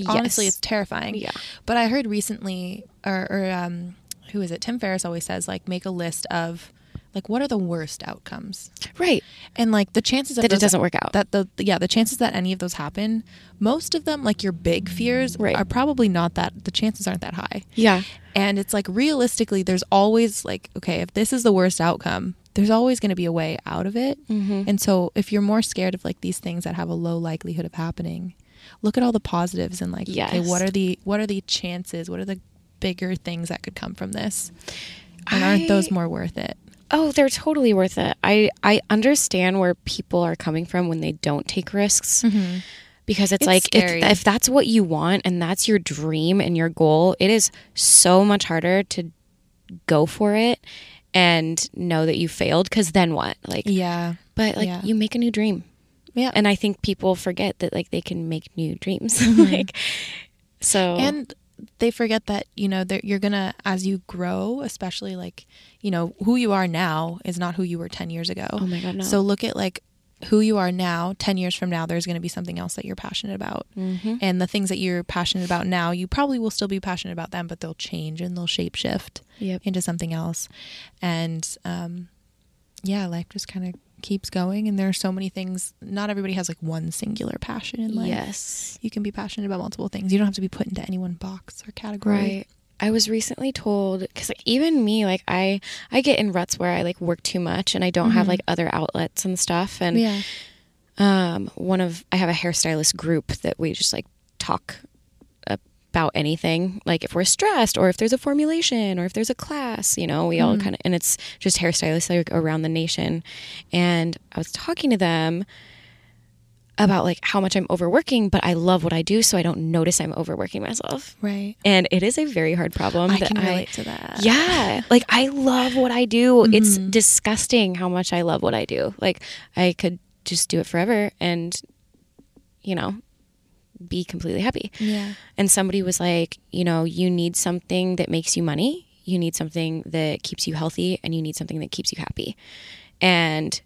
honestly it's terrifying. Yeah. But I heard recently, or, or um, who is it? Tim Ferriss always says like make a list of like what are the worst outcomes, right and like the chances that it doesn't work out. That the yeah the chances that any of those happen, most of them like your big fears Right. are probably not that the chances aren't that high. yeah. And it's like realistically, there's always like, okay, if this is the worst outcome, there's always going to be a way out of it. Mm-hmm. And so if you're more scared of like these things that have a low likelihood of happening, look at all the positives and like, okay, what are the what are the chances? What are the bigger things that could come from this? And aren't those more worth it? Oh, they're totally worth it. I I understand where people are coming from when they don't take risks. Mm-hmm. Because it's, It's like if, if that's what you want and that's your dream and your goal, it is so much harder to go for it and know that you failed because then what? Like Yeah. but like Yeah. you make a new dream. Yeah. And I think people forget that like they can make new dreams. like so and they forget that you know that you're gonna as you grow especially like you know who you are now is not who you were 10 years ago Oh my God, no. so look at like who you are now 10 years from now there's going to be something else that you're passionate about Mm-hmm. and the things that you're passionate about now you probably will still be passionate about them but they'll change and they'll shape shift Yep. into something else and um yeah life just kind of keeps going and there are so many things not everybody has like one singular passion in life Yes. you can be passionate about multiple things. You don't have to be put into any one box or category. Right. I was recently told because like even me like I I get in ruts where I like work too much and I don't have like other outlets and stuff and Yeah. um one of I have a hairstylist group that we just like talk about anything. Like if we're stressed or if there's a formulation or if there's a class you know we all kind of and it's just hairstylists like around the nation. And I was talking to them about like how much I'm overworking but I love what I do so I don't notice I'm overworking myself. Right. and it is a very hard problem I that can I relate to that. yeah. Like I love what I do. It's Mm-hmm. disgusting how much I love what I do. Like I could just do it forever and you know be completely happy. Yeah. and somebody was like you know you need something that makes you money. You need something that keeps you healthy and you need something that keeps you happy. And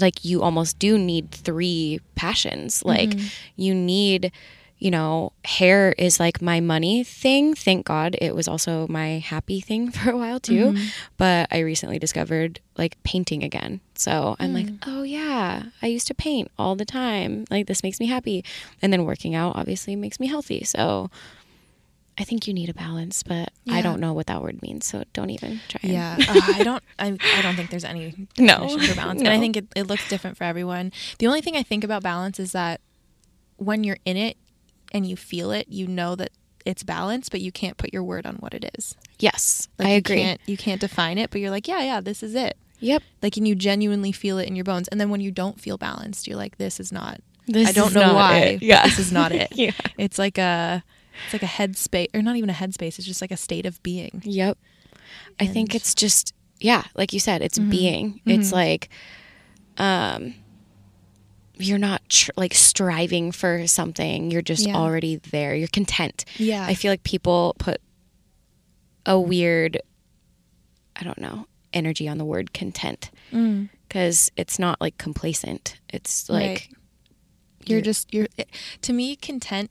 like you almost do need three passions. Like mm-hmm. you need you know hair is like my money thing. Thank god it was also my happy thing for a while too. But i recently discovered like painting again. So i'm like oh yeah i used to paint all the time. Like this makes me happy. And then working out obviously makes me healthy. So i think you need a balance but i don't know what that word means so don't even try Yeah. Uh, I don't I, I don't think there's any No. definition for balance. And I think it, it looks different for everyone. The only thing I think about balance is that when you're in it and you feel it, you know that it's balanced, but you can't put your word on what it is. yes Like i you agree Can't, you can't define it, but you're like, yeah, yeah, this is it. yep Like, and you genuinely feel it in your bones. And then when you don't feel balanced, you're like, this is not. This I don't is know not why. it. Yeah. This is not it. Yeah. It's like a, it's like a headspace, or not even a headspace. It's just like a state of being. Yep. I think Mm-hmm. it's just yeah, like you said, it's being. It's like um you're not tr- like striving for something. You're just Yeah. already there. You're content. Yeah. I feel like people put a weird I don't know, energy on the word content Mm. because it's not like complacent. It's like, Right. You're You're- just you're it- to me content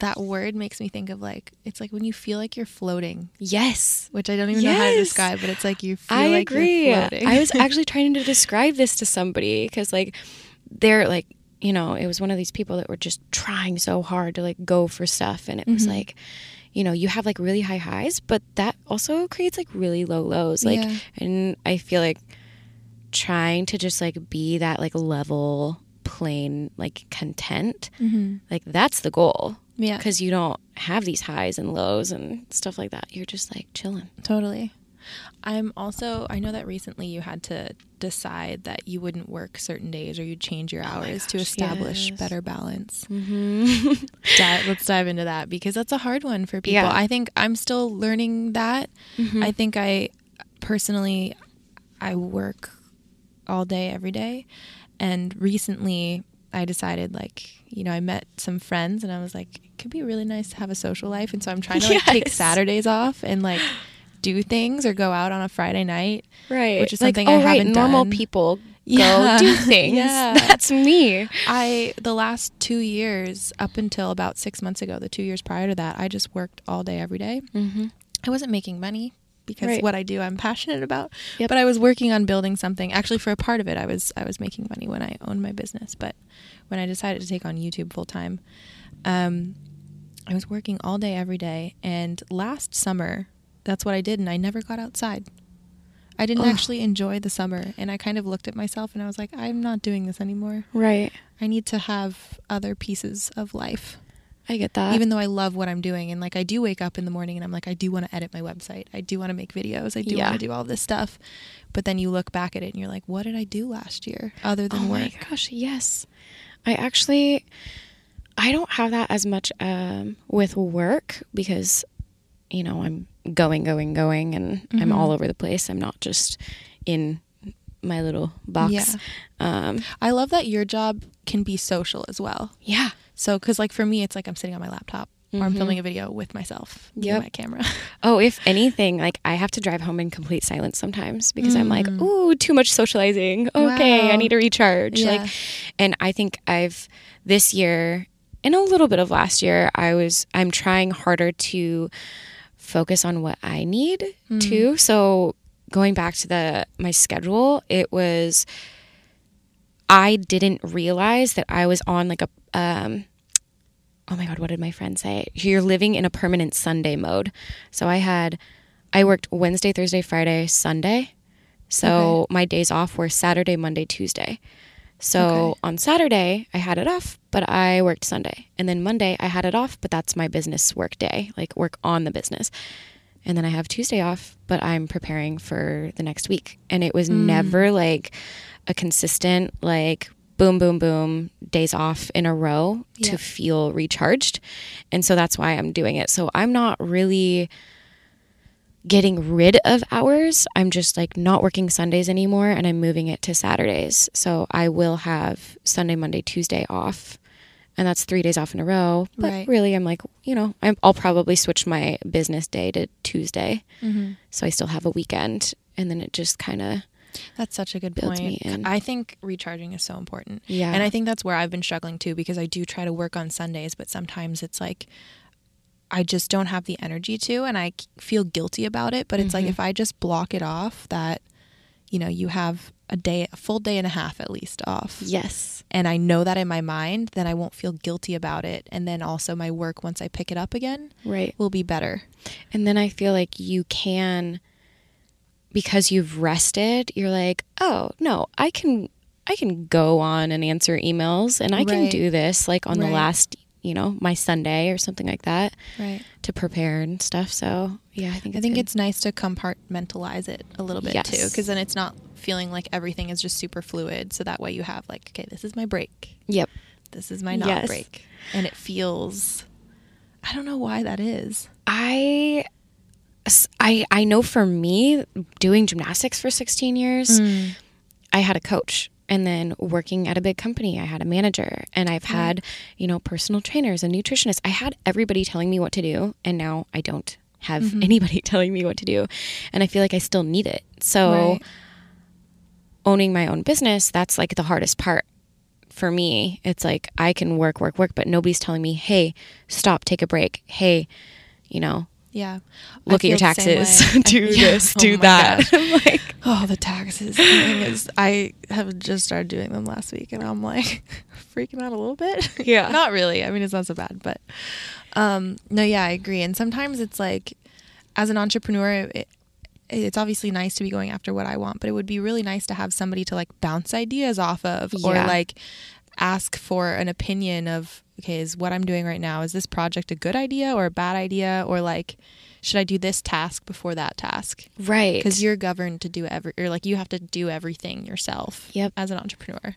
that word makes me think of like it's like when you feel like you're floating, yes, which I don't even know how to describe, but it's like you feel I like agree. you're floating. I was actually trying to describe this to somebody because, like, they're like, you know, it was one of these people that were just trying so hard to like go for stuff, and it was Mhm. like, you know, you have like really high highs, but that also creates like really low lows. Like, Yeah. and I feel like trying to just like be that like level, plain, like content, Mhm. like that's the goal Yeah, because you don't have these highs and lows and stuff like that. You're just like chilling. totally. I'm also I know that recently you had to decide that you wouldn't work certain days or you'd change your Oh hours to establish yes. better balance. Mm-hmm. Dive, let's dive into that because that's a hard one for people. Yeah. I think I'm still learning that. Mm-hmm. I think I personally I work all day every day and recently I decided like you know I met some friends and I was like it could be really nice to have a social life and so I'm trying to like take Saturdays off and like do things or go out on a Friday night. right which is like, something I oh, right, haven't done. normal done. people Yeah. go do things Yeah. that's me I the last 2 years up until about 6 months ago the 2 years prior to that I just worked all day every day. mm-hmm. I wasn't making money because Right. what I do I'm passionate about. Yep. But I was working on building something. Actually for a part of it I was I was making money when I owned my business, but when I decided to take on YouTube full time, um I was working all day every day and last summer that's what I did and I never got outside. I didn't Ugh. actually enjoy the summer and I kind of looked at myself and I was like I'm not doing this anymore. right I need to have other pieces of life i get that even though I love what I'm doing and like I do wake up in the morning and I'm like I do want to edit my website. I do want to make videos. I do Yeah. want to do all this stuff. But then you look back at it and you're like what did I do last year other than oh work? my gosh yes i actually i don't have that as much um, with work because you know i'm going going going and i'm Mhm. all over the place i'm not just in my little box Yeah. um I love that your job can be social as well. yeah So cuz like for me it's like I'm sitting on my laptop or I'm filming a video with myself, and my camera. Oh, if anything, like I have to drive home in complete silence sometimes because I'm like, Mm. ooh, too much socializing. Okay, Wow. I need to recharge. Yeah. Like, and I think I've this year and a little bit of last year, I was I'm trying harder to focus on what I need Mm. too. So going back to the my schedule, it was I didn't realize that I was on like a um oh my god, what did my friend say? You're living in a permanent Sunday mode. So I had I worked Wednesday, Thursday, Friday, Sunday. So my days off were Saturday, Monday, Tuesday. So Okay. on Saturday, I had it off, but I worked Sunday. And then Monday, I had it off, but that's my business work day, like work on the business. And then I have Tuesday off, but I'm preparing for the next week. And it was Mm. never like a consistent, like, boom, boom, boom, days off in a row to feel recharged. And so that's why I'm doing it. So I'm not really getting rid of hours. I'm just like not working Sundays anymore and I'm moving it to Saturdays. So I will have Sunday, Monday, Tuesday off. And that's three days off in a row. But Right. really, I'm like, you know, I'm, I'll probably switch my business day to Tuesday. Mhm. So I still have a weekend. And then it just kind of, That's such a good point. I think recharging is so important. yeah. And I think that's where I've been struggling too because I do try to work on Sundays, but sometimes it's like I just don't have the energy to and I feel guilty about it. But it's like Mhm. if I just block it off, that, you know, you have a day, a full day and a half at least off. yes. And I know that in my mind, then I won't feel guilty about it. And then also my work, once I pick it up again, Right. will be better. And then I feel like you can because you've rested, you're like, "Oh, no, I can I can go on and answer emails and I can do this like on Right. the last, you know, my Sunday or something like that Right. to prepare and stuff." So, yeah, I think I it's think good. it's nice to compartmentalize it a little bit too, because then it's not feeling like everything is just super fluid. So that way you have like, okay, this is my break, Yep. this is my not Yes. break, and it feels. I don't know why that is. I I I know for me doing gymnastics for 16 years, Mm. I had a coach and then working at a big company, I had a manager and I've had, you know, personal trainers and nutritionists. I had everybody telling me what to do and now I don't. have Mhm. anybody telling me what to do. And I feel like I still need it. So Right. owning my own business, that's like the hardest part for me. It's like I can work, work, work, but nobody's telling me, hey, stop, take a break. Hey, you know, Yeah. look I at your feel the same taxes, do Yeah. this, Oh do that. I'm like, Oh, the taxes thing is. I have just started doing them last week, and I'm like freaking out a little bit. Yeah. not really. I mean, it's not so bad, but um, no, yeah, I agree. And sometimes it's like, as an entrepreneur, it, it's obviously nice to be going after what I want, but it would be really nice to have somebody to like bounce ideas off of, or like ask for an opinion of, okay, is what I'm doing right now is this project a good idea or a bad idea, or like. Should I do this task before that task? right. because you're governed to do every or like you have to do everything yourself Yep. as an entrepreneur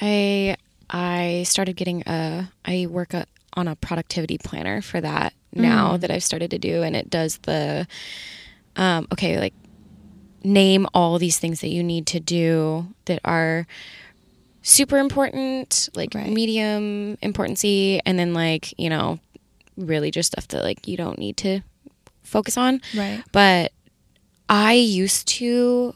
I I started getting a I work a, on a productivity planner for that now Mm. that I've started to do and it does the um okay like name all these things that you need to do that are super important like Right. medium importancy and then like you know really just stuff that like you don't need to focus on right but I used to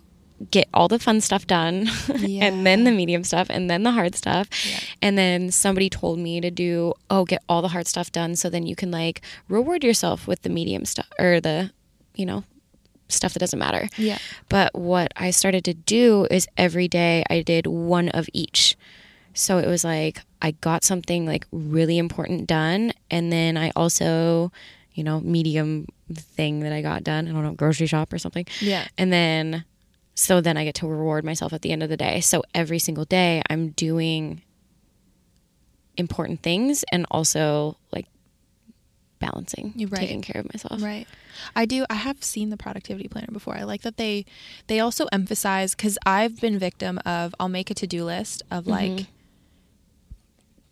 get all the fun stuff done and then the medium stuff and then the hard stuff. Yeah. And then somebody told me to do, oh, get all the hard stuff done so then you can like reward yourself with the medium stuff or the, you know, stuff that doesn't matter. yeah But what I started to do is every day I did one of each. So it was like I got something like really important done and then I also, you know, medium thing that I got done, I don't know, grocery shop or something. yeah And then so then I get to reward myself at the end of the day. So every single day I'm doing important things and also like balancing, right. taking care of myself. right i do i have seen the productivity planner before i like that they they also emphasize because i've been victim of i'll make a to-do list of like Mhm.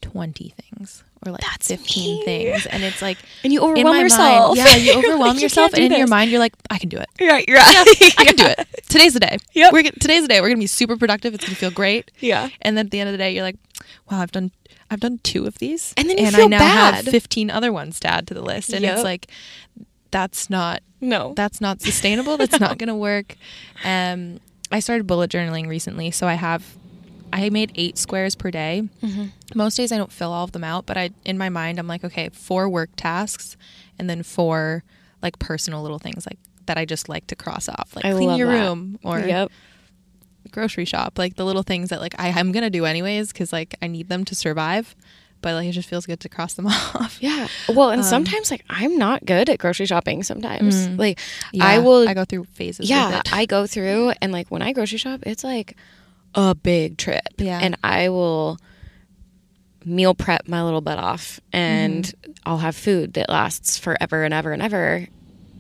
20 things or like That's 15 me. things and it's like And you overwhelm yourself. mind yeah you overwhelm like, yourself can't and in your mind you're like i can do it Right, you're right. i can do it today's the day Yep. we're, gonna- today's the day we're gonna be super productive it's gonna feel great Yeah. and then at the end of the day you're like wow i've done i've done two of these And then you i feel now bad. have 15 other ones to add to the list and Yep. it's like that's not No. that's not sustainable that's not gonna work um i started bullet journaling recently so i have i made eight squares per day Mm-hmm. most days i don't fill all of them out but i in my mind i'm like okay four work tasks and then four like personal little things like that i just like to cross off like I clean your that. room or yep. grocery shop like the little things that like I, i'm gonna do anyways because like i need them to survive but like it just feels good to cross them off Yeah. Well, and Um, sometimes like I'm not good at grocery shopping sometimes. Mm. Like Yeah, I will i go through phases with yeah. I go through and like when I grocery shop, it's like a big trip. Yeah. And I will meal prep my little butt off and Mm-hmm. I'll have food that lasts forever and ever and ever.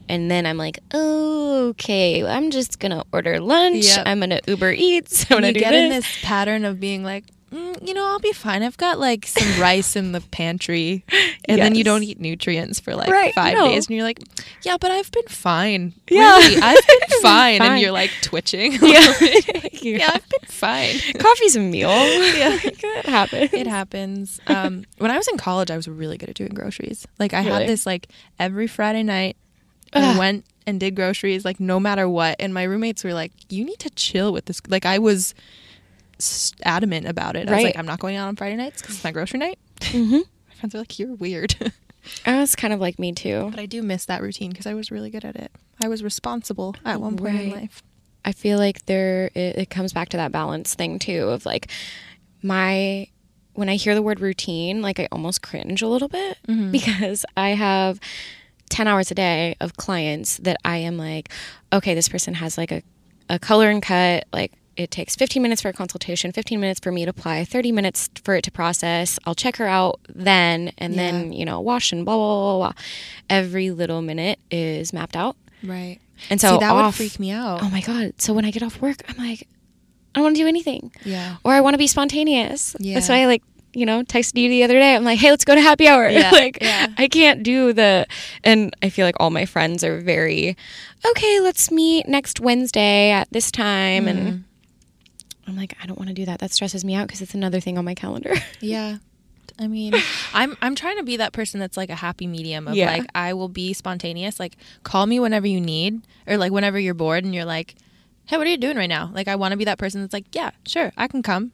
And then I'm like, okay, I'm just gonna order lunch. Yep. I'm gonna Uber Eats. I'm gonna you do get this. in this pattern of being like mm, you know i'll be fine i've got like some rice in the pantry and then you don't eat nutrients for like Right, five no. days and you're like yeah but i've been fine Yeah. Really, i've been fine. fine. and you're like twitching Yeah. yeah i've been fine Coffee's a meal. yeah, it happens. It happens. Um, when I was in college, I was really good at doing groceries. Like I Really? had this like every Friday night, I went and did groceries like no matter what. And my roommates were like, "You need to chill with this." Like I was adamant about it. I was Right. like, "I'm not going out on Friday nights because it's my grocery night." hmm My friends are like, "You're weird," I was kind of like me too. but I do miss that routine because I was really good at it. I was responsible at one point in Right. life. I feel like there it, it comes back to that balance thing too of like my when I hear the word routine, like I almost cringe a little bit Mhm. because I have 10 hours a day of clients that I am like, okay, this person has like a, a color and cut, like it takes 15 minutes for a consultation, 15 minutes for me to apply, 30 minutes for it to process. I'll check her out then and then, you know, wash and blah, blah, blah, blah. Every little minute is mapped out. Right. And so See, that off, would freak me out. Oh my god! So when I get off work, I'm like, I don't want to do anything, yeah. or I want to be spontaneous. Yeah. That's why I like, you know, texted you the other day. I'm like, hey, let's go to happy hour. Yeah, like, yeah. I can't do the, and I feel like all my friends are very, okay, let's meet next Wednesday at this time, Mhm. and I'm like, I don't want to do that. That stresses me out because it's another thing on my calendar. Yeah. I mean, I'm I'm trying to be that person that's like a happy medium of Yeah. like I will be spontaneous. Like call me whenever you need or like whenever you're bored and you're like, "Hey, what are you doing right now?" Like I want to be that person that's like, "Yeah, sure, I can come."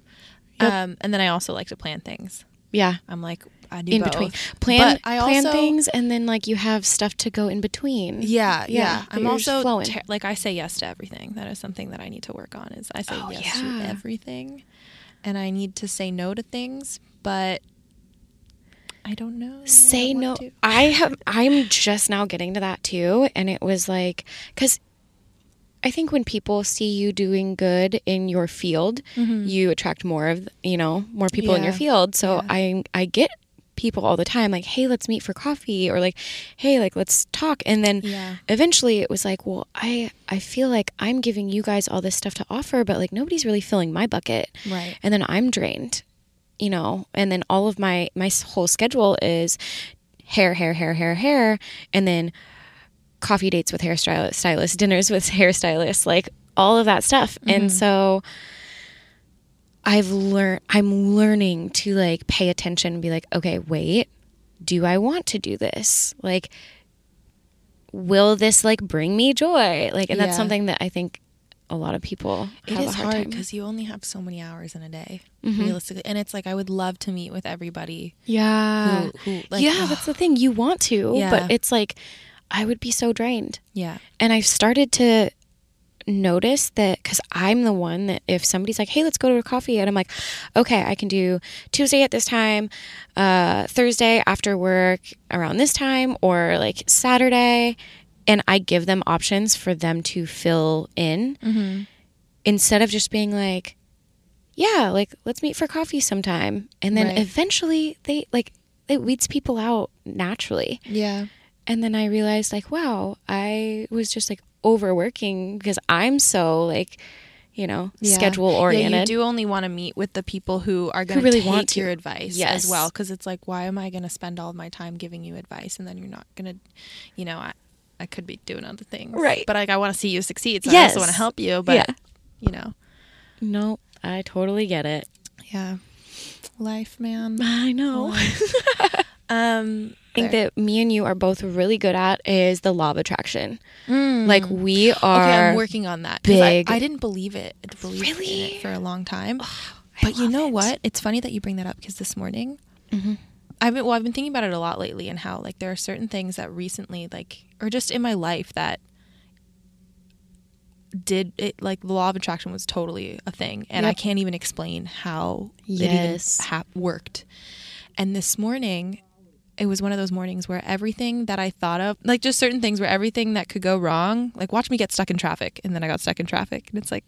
Yep. Um and then I also like to plan things. Yeah. I'm like I do In both. between. Plan But I plan also- things and then like you have stuff to go in between. Yeah, yeah. Yeah, I'm also ter- like I say yes to everything. That is something that I need to work on. Is I say Oh, yes yeah. to everything, and I need to say no to things, but I don't know. say no to. i have i'm just now getting to that too and it was like because i think when people see you doing good in your field you attract more of you know more people in your Mm-hmm. Field so Yeah. i i get people all the time like hey let's meet for coffee or like hey like let's talk and then Yeah. eventually it was like well i i feel like i'm giving you guys all this stuff to offer but like nobody's really filling my bucket Right. and then i'm drained you know and then all of my my whole schedule is hair hair hair hair hair and then coffee dates with hairstylist stylist dinners with hairstylists like all of that stuff and mm-hmm. so i've learned i'm learning to like pay attention and be like okay wait do i want to do this like will this like bring me joy like and that's Yeah. something that i think a lot of people It have is a hard, hard. Mm-hmm. because you only have so many hours in a day, realistically, and it's like I would love to meet with everybody. yeah Who, who like, yeah, that's the thing. You want to, Yeah. but it's like I would be so drained. yeah, And I've started to notice that because I'm the one that if somebody's like, hey, let's go to a coffee, and I'm like, okay, I can do Tuesday at this time, uh, Thursday after work around this time, or like Saturday. And I give them options for them to fill in Mm-hmm. instead of just being like, yeah, like let's meet for coffee sometime. And then Right. eventually they like, it weeds people out naturally. yeah, And then I realized, like, wow, I was just like overworking because I'm so like, you know, Yeah. schedule oriented. Yeah, you do only want to meet with the people who are going to really want your advice Yes. as well. Because it's like, why am I going to spend all of my time giving you advice and then you're not going to, you know, I, I could be doing other things, Right. But like, I want to see you succeed, so I also want to help you. But Yeah. you know, No, I totally get it. yeah, life, man. I know. Um, think that me and you are both really good at is the law of attraction. Mm. Like we are. okay, I'm working on that. 'cause I- big- I, didn't believe it. In Really? it for a long time. I But you know it. what? It's funny that you bring that up because this morning, I've been well. I've been thinking about it a lot lately, and how like there are certain things that recently, like, or just in my life that did it. Like the law of attraction was totally a thing, and I can't even explain how Yes. it even ha- worked. And this morning, it was one of those mornings where everything that I thought of, like just certain things where everything that could go wrong, like watch me get stuck in traffic, and then I got stuck in traffic, and it's like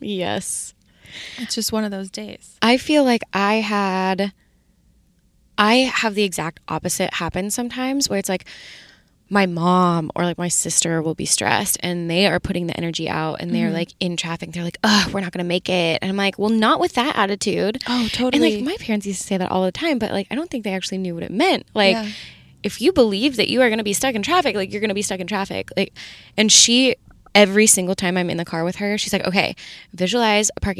Yes. it's just one of those days. I feel like I had I have the exact opposite happen sometimes where it's like my mom or like my sister will be stressed and they are putting the energy out and Mm-hmm. they're like in traffic they're like oh we're not gonna make it and i'm like well not with that attitude Oh, totally. and like my parents used to say that all the time but like i don't think they actually knew what it meant like Yeah. if you believe that you are gonna be stuck in traffic like you're gonna be stuck in traffic like and she every single time i'm in the car with her she's like okay visualize a parking